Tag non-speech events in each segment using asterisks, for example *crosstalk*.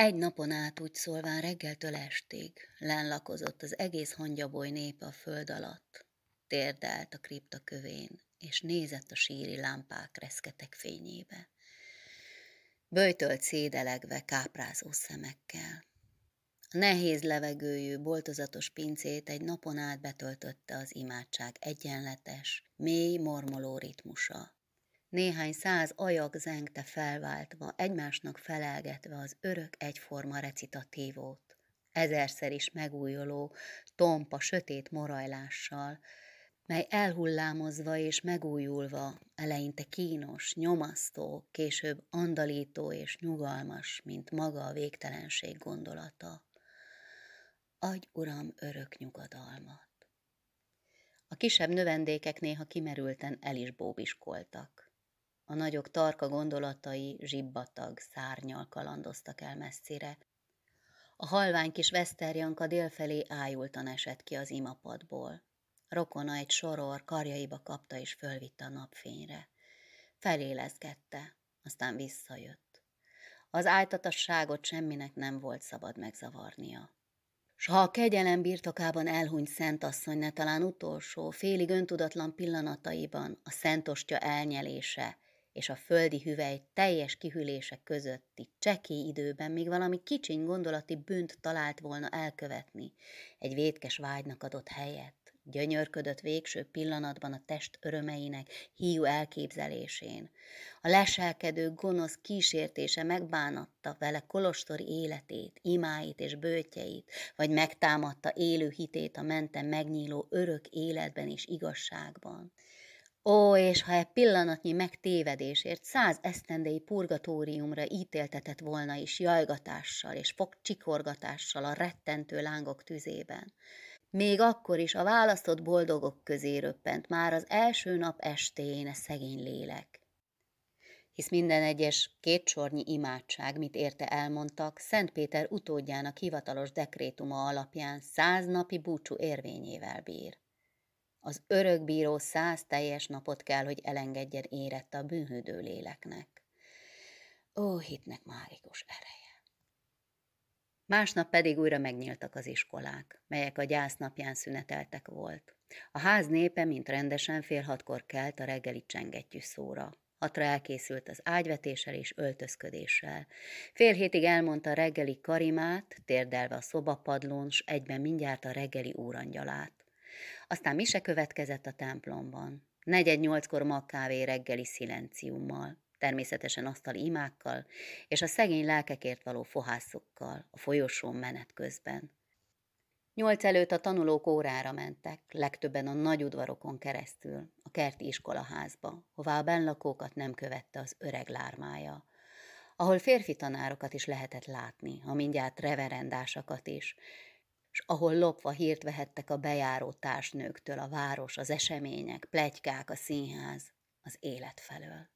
Egy napon át úgy szólván reggeltől estig lenlakozott az egész hangyaboly népe a föld alatt, térdelt a kripta kövén, és nézett a síri lámpák reszketek fényébe. Böjtölt szédelegve káprázó szemekkel. A nehéz levegőjű, boltozatos pincét egy napon át betöltötte az imádság egyenletes, mély mormoló ritmusa. Néhány száz ajak zengte felváltva, egymásnak felelgetve az örök egyforma recitatívót, ezerszer is megújuló, tompa, sötét morajlással, mely elhullámozva és megújulva, eleinte kínos, nyomasztó, később andalító és nyugalmas, mint maga a végtelenség gondolata. Adj, Uram, örök nyugodalmat! A kisebb növendékek néha kimerülten el is bóbiskoltak. A nagyok tarka gondolatai zsibbatag szárnyal kalandoztak el messzire. A halvány kis veszterjanka délfelé ájultan esett ki az imapadból. Rokona egy soror karjaiba kapta és fölvitte a napfényre. Felélezgette, aztán visszajött. Az áltatasságot semminek nem volt szabad megzavarnia. S ha a kegyelem birtokában elhunyt szentasszony ne talán utolsó, félig öntudatlan pillanataiban a szentostja elnyelése és a földi hüvely teljes kihűlése közötti csekély időben még valami kicsiny gondolati bűnt talált volna elkövetni, egy vétkes vágynak adott helyet gyönyörködött végső pillanatban a test örömeinek hiú elképzelésén. A leselkedő gonosz kísértése megbánatta vele kolostori életét, imáit és bőtjeit, vagy megtámadta élő hitét a mentem megnyíló örök életben és igazságban. Ó, és ha egy pillanatnyi megtévedésért száz esztendei purgatóriumra ítéltetett volna is jajgatással és fogcsikorgatással a rettentő lángok tüzében, még akkor is a választott boldogok közé röppent már az első nap estén a szegény lélek. Hisz minden egyes kétsornyi imádság, mit érte elmondtak, Szent Péter utódjának hivatalos dekrétuma alapján száz napi búcsú érvényével bír. Az örökbíró száz teljes napot kell, hogy elengedjen érette a bűnhődő léleknek. Ó, hitnek mágikus ereje. Másnap pedig újra megnyíltak az iskolák, melyek a gyásznapján szüneteltek volt. A ház népe, mint rendesen fél hatkor kelt a reggeli csengettyű szóra. Hatra elkészült az ágyvetéssel és öltözködéssel. Fél hétig elmondta a reggeli karimát, térdelve a szobapadlón, s egyben mindjárt a reggeli úrangyalát. Aztán mise következett a templomban. Negyed nyolckor magkávé reggeli szilenciummal természetesen asztali imákkal, és a szegény lelkekért való fohászokkal a folyosón menet közben. Nyolc előtt a tanulók órára mentek, legtöbben a nagy udvarokon keresztül, a kerti iskolaházba, hová a benlakókat nem követte az öreg lármája, ahol férfi tanárokat is lehetett látni, ha mindjárt reverendásakat is, és ahol lopva hírt vehettek a bejáró társnőktől a város, az események, plegykák, a színház, az élet felől.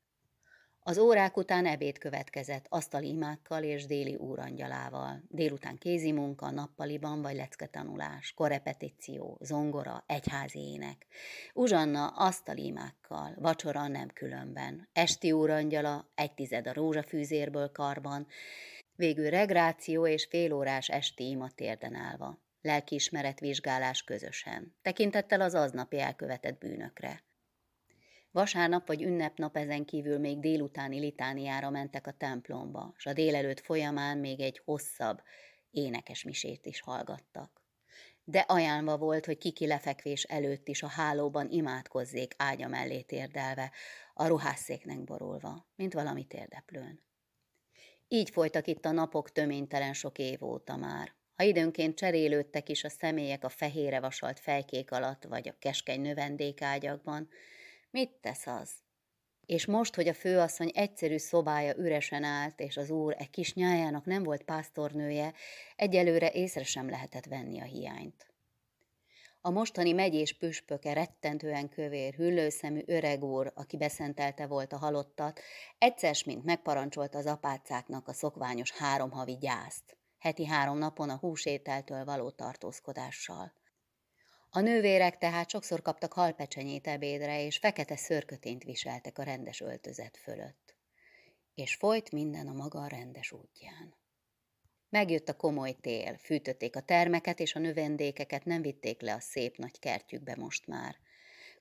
Az órák után ebéd következett, asztali imákkal és déli úrangyalával. Délután kézi munka, nappaliban vagy lecketanulás, korepetíció, zongora, egyházi ének. Uzsanna asztali imákkal, vacsora nem különben. Esti úrangyala, egy tized a rózsafűzérből karban, végül regráció és félórás esti ima térden állva. Lelkiismeret vizsgálás közösen, tekintettel az aznapi elkövetett bűnökre. Vasárnap vagy ünnepnap ezen kívül még délutáni litániára mentek a templomba, és a délelőtt folyamán még egy hosszabb, énekes misét is hallgattak. De ajánlva volt, hogy kiki lefekvés előtt is a hálóban imádkozzék ágya mellé térdelve, a ruhásszéknek borulva, mint valami térdeplőn. Így folytak itt a napok töménytelen sok év óta már. Ha időnként cserélődtek is a személyek a fehére vasalt fejkék alatt, vagy a keskeny növendékágyakban, Mit tesz az? És most, hogy a főasszony egyszerű szobája üresen állt, és az úr egy kis nyájának nem volt pásztornője, egyelőre észre sem lehetett venni a hiányt. A mostani megyés püspöke rettentően kövér, hüllőszemű öreg úr, aki beszentelte volt a halottat, egyszer mint megparancsolta az apácáknak a szokványos három havi gyászt, heti három napon a húsételtől való tartózkodással. A nővérek tehát sokszor kaptak halpecsenyét ebédre, és fekete szörkötént viseltek a rendes öltözet fölött. És folyt minden a maga rendes útján. Megjött a komoly tél, fűtötték a termeket, és a növendékeket nem vitték le a szép nagy kertjükbe most már.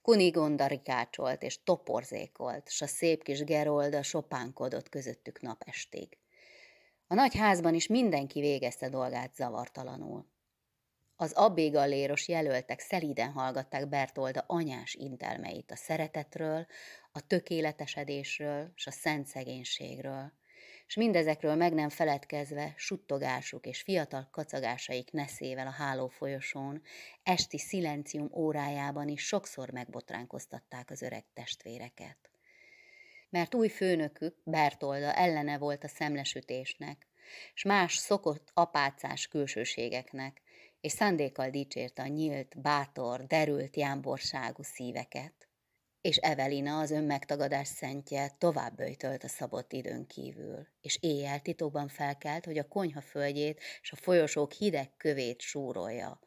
Kunigonda rikácsolt és toporzékolt, s a szép kis Gerolda sopánkodott közöttük napestig. A nagy házban is mindenki végezte dolgát zavartalanul. Az abbégalléros jelöltek szelíden hallgatták Bertolda anyás intelmeit a szeretetről, a tökéletesedésről s a szent szegénységről, és mindezekről meg nem feledkezve suttogásuk és fiatal kacagásaik neszével a hálófolyosón, esti szilencium órájában is sokszor megbotránkoztatták az öreg testvéreket. Mert új főnökük, Bertolda ellene volt a szemlesütésnek, s más szokott apácás külsőségeknek, és szándékkal dicsérte a nyílt, bátor, derült jámborságú szíveket. És Evelina, az önmegtagadás szentje, tovább böjtölt a szabott időn kívül, és éjjel titokban felkelt, hogy a konyha földjét és a folyosók hideg kövét súrolja,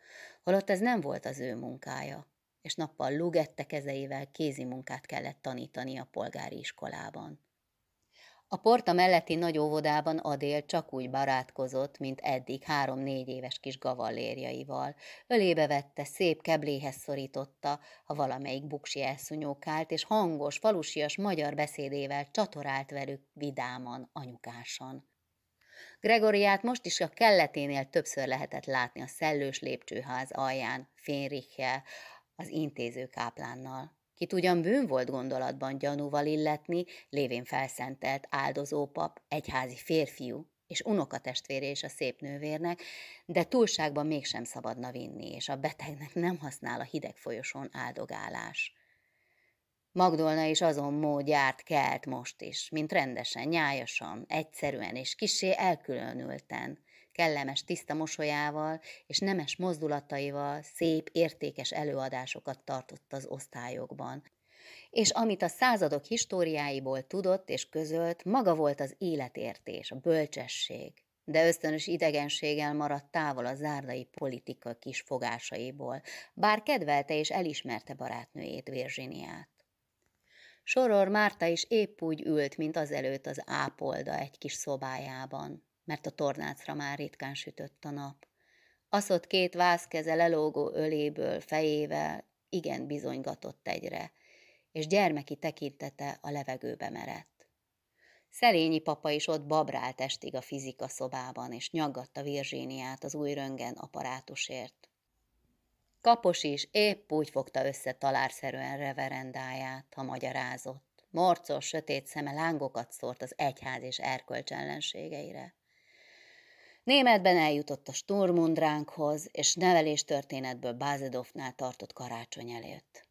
holott ez nem volt az ő munkája, nappal lugette kezeivel kézi munkát kellett tanítani a polgári iskolában. A porta melletti nagy óvodában Adél csak úgy barátkozott, mint eddig három-négy éves kis gavallérjaival. Ölébe vette, szép kebléhez szorította, ha valamelyik buksi elszúnyókált, és hangos, falusias magyar beszédével csatorált velük vidáman, anyukásan. Gregoriát most is a kelleténél többször lehetett látni a szellős lépcsőház alján, Fényrichel, az intéző káplánnal. Kit ugyan bűn volt gondolatban gyanúval illetni, lévén felszentelt áldozópap, egyházi férfiú, és unokatestvére és a szép nővérnek, de túlságban mégsem szabadna vinni, és a betegnek nem használ a hideg folyosón áldogálás. Magdolna is azon módját kelt most is, mint rendesen, nyájasan, egyszerűen és kisé elkülönülten, kellemes tiszta mosolyával és nemes mozdulataival szép, értékes előadásokat tartott az osztályokban. És amit a századok históriáiból tudott és közölt, maga volt az életértés, a bölcsesség, de ösztönös idegenséggel maradt távol a zárdai politika kis fogásaiból, bár kedvelte és elismerte barátnőjét, Virginiát. Soror Márta is épp úgy ült, mint azelőtt az ápolda egy kis szobájában mert a tornácra már ritkán sütött a nap. Aszott két vászkeze lelógó öléből, fejével igen bizonygatott egyre, és gyermeki tekintete a levegőbe merett. Szerényi papa is ott babrált estig a fizika szobában, és nyaggatta Virzséniát az új röngen apparátusért. Kapos is épp úgy fogta össze talárszerűen reverendáját, ha magyarázott. Morcos, sötét szeme lángokat szórt az egyház és erkölcs ellenségeire. Németben eljutott a Sturmundránkhoz, és neveléstörténetből Bázedovnál tartott karácsony előtt.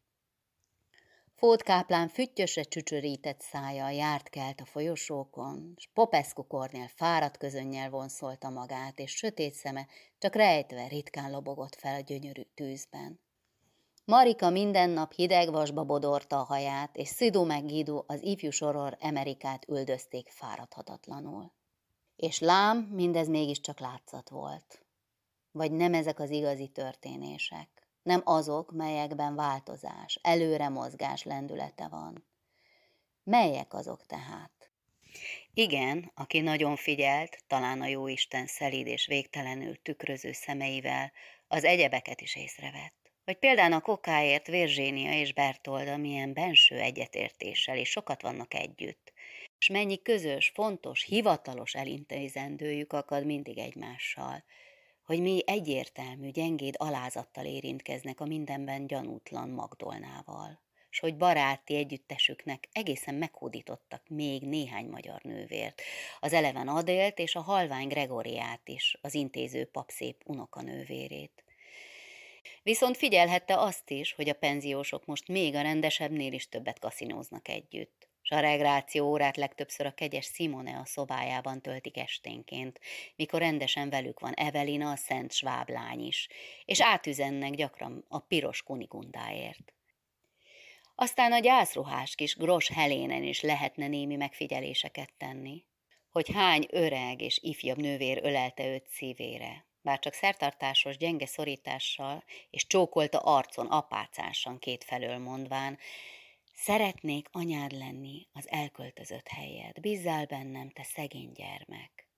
Fót káplán füttyösre csücsörített szája járt kelt a folyosókon, s Popescu Kornél fáradt közönnyel vonszolta magát, és sötét szeme csak rejtve ritkán lobogott fel a gyönyörű tűzben. Marika minden nap hideg vasba bodorta a haját, és Szidó meg Guido az ifjú soror Amerikát üldözték fáradhatatlanul. És lám, mindez mégiscsak látszat volt. Vagy nem ezek az igazi történések, nem azok, melyekben változás, előre mozgás lendülete van. Melyek azok tehát? Igen, aki nagyon figyelt, talán a jóisten szelíd és végtelenül tükröző szemeivel, az egyebeket is észrevett. Vagy például a kokáért Virzsénia és Bertolda milyen benső egyetértéssel, és sokat vannak együtt. És mennyi közös, fontos, hivatalos elintézendőjük akad mindig egymással, hogy mi egyértelmű, gyengéd alázattal érintkeznek a mindenben gyanútlan Magdolnával, s hogy baráti együttesüknek egészen meghódítottak még néhány magyar nővért, az eleven Adélt és a halvány Gregoriát is, az intéző pap szép unokanővérét. Viszont figyelhette azt is, hogy a penziósok most még a rendesebbnél is többet kaszinóznak együtt s a regráció órát legtöbbször a kegyes Simone a szobájában töltik esténként, mikor rendesen velük van Evelina, a szent sváblány is, és átüzennek gyakran a piros kunigundáért. Aztán a gyászruhás kis Gros Helénen is lehetne némi megfigyeléseket tenni, hogy hány öreg és ifjabb nővér ölelte őt szívére, bár csak szertartásos gyenge szorítással és csókolta arcon apácásan kétfelől mondván, Szeretnék anyád lenni az elköltözött helyed, bízzál bennem, te szegény gyermek.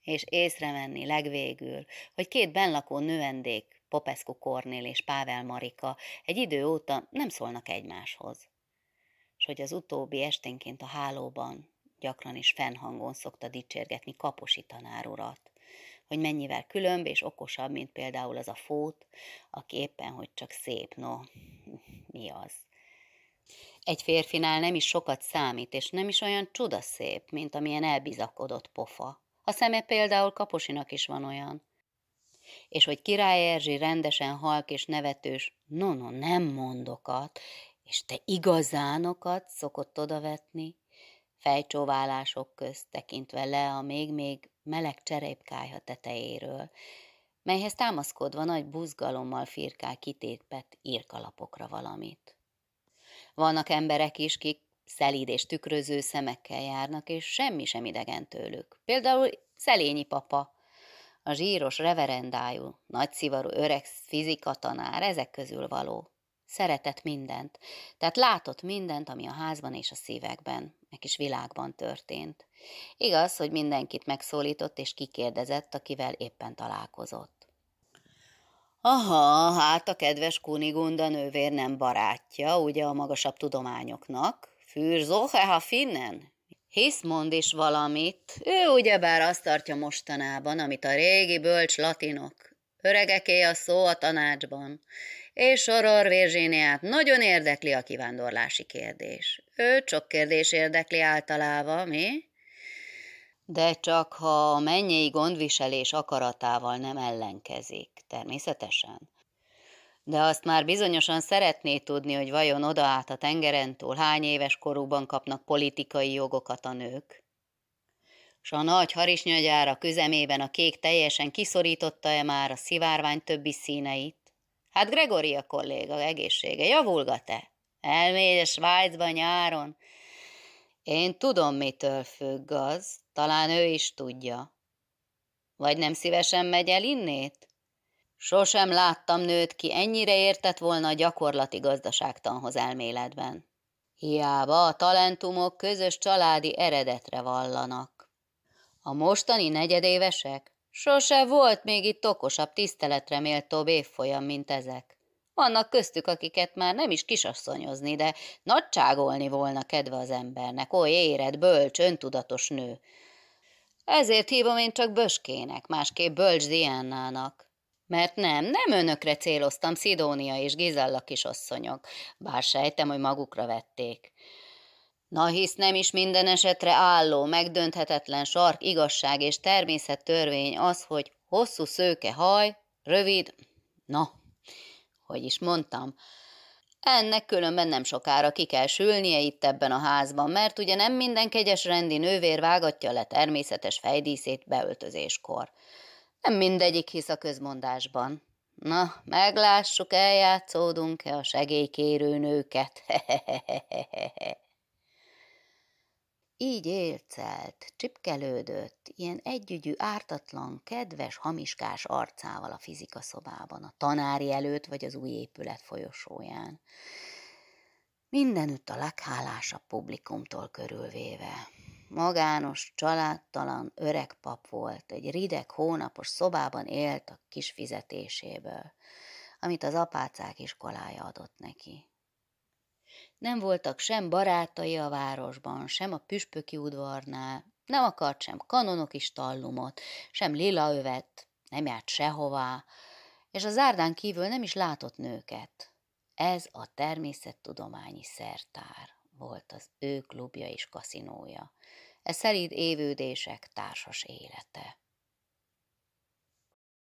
és észrevenni legvégül, hogy két benlakó növendék, Popescu Kornél és Pável Marika egy idő óta nem szólnak egymáshoz. És hogy az utóbbi esténként a hálóban gyakran is fennhangon szokta dicsérgetni Kaposi tanárurat, hogy mennyivel különb és okosabb, mint például az a fót, aki éppen, hogy csak szép, no, *laughs* mi az. Egy férfinál nem is sokat számít, és nem is olyan csodaszép, mint amilyen elbizakodott pofa. A szeme például Kaposinak is van olyan. És hogy Király Erzsi rendesen halk és nevetős, no, no, nem mondokat, és te igazánokat szokott odavetni, fejcsóválások közt tekintve le a még-még meleg cserépkájha tetejéről, melyhez támaszkodva nagy buzgalommal firkál kitépett írkalapokra valamit. Vannak emberek is, kik szelíd és tükröző szemekkel járnak, és semmi sem idegen tőlük. Például Szelényi papa, a zsíros reverendájú, nagyszivarú öreg fizikatanár ezek közül való. Szeretett mindent, tehát látott mindent, ami a házban és a szívekben, meg is világban történt. Igaz, hogy mindenkit megszólított és kikérdezett, akivel éppen találkozott. Aha, hát a kedves Kunigunda nővér nem barátja, ugye a magasabb tudományoknak. Für solche ha finnen? Hisz mond is valamit. Ő ugyebár azt tartja mostanában, amit a régi bölcs latinok. Öregeké a szó a tanácsban. És Soror Virginiát nagyon érdekli a kivándorlási kérdés. Ő csak kérdés érdekli általában, mi? De csak ha a mennyei gondviselés akaratával nem ellenkezik, természetesen. De azt már bizonyosan szeretné tudni, hogy vajon oda át a tengeren túl hány éves korúban kapnak politikai jogokat a nők. S a nagy harisnyagyára közemében a kék teljesen kiszorította-e már a szivárvány többi színeit? Hát Gregoria kolléga egészsége javulgat-e? Elmégy a Svájcba nyáron? Én tudom, mitől függ az, talán ő is tudja. Vagy nem szívesen megy el innét? Sosem láttam nőt, ki ennyire értett volna a gyakorlati gazdaságtanhoz elméletben. Hiába a talentumok közös családi eredetre vallanak. A mostani negyedévesek sose volt még itt okosabb, tiszteletre méltóbb évfolyam, mint ezek. Vannak köztük, akiket már nem is kisasszonyozni, de nagyságolni volna kedve az embernek, oly éred, bölcs, öntudatos nő. Ezért hívom én csak Böskének, másképp Bölcs Diánának. Mert nem, nem önökre céloztam, Szidónia és Gizella kisasszonyok, bár sejtem, hogy magukra vették. Na hisz nem is minden esetre álló, megdönthetetlen sark, igazság és természettörvény az, hogy hosszú szőke haj, rövid, na, hogy is mondtam, ennek különben nem sokára ki kell sülnie itt ebben a házban, mert ugye nem minden kegyes rendi nővér vágatja le természetes fejdíszét beöltözéskor. Nem mindegyik hisz a közmondásban. Na, meglássuk, eljátszódunk-e a segélykérő nőket. *laughs* Így élcelt, csipkelődött, ilyen együgyű, ártatlan, kedves, hamiskás arcával a fizika szobában, a tanári előtt vagy az új épület folyosóján. Mindenütt a leghálásabb publikumtól körülvéve. Magános, családtalan, öreg pap volt, egy rideg, hónapos szobában élt a kis fizetéséből, amit az apácák iskolája adott neki. Nem voltak sem barátai a városban, sem a püspöki udvarnál, nem akart sem kanonok is tallumot, sem lila övet, nem járt sehová, és a zárdán kívül nem is látott nőket. Ez a természettudományi szertár volt az ő klubja és kaszinója. Ez szerint évődések társas élete.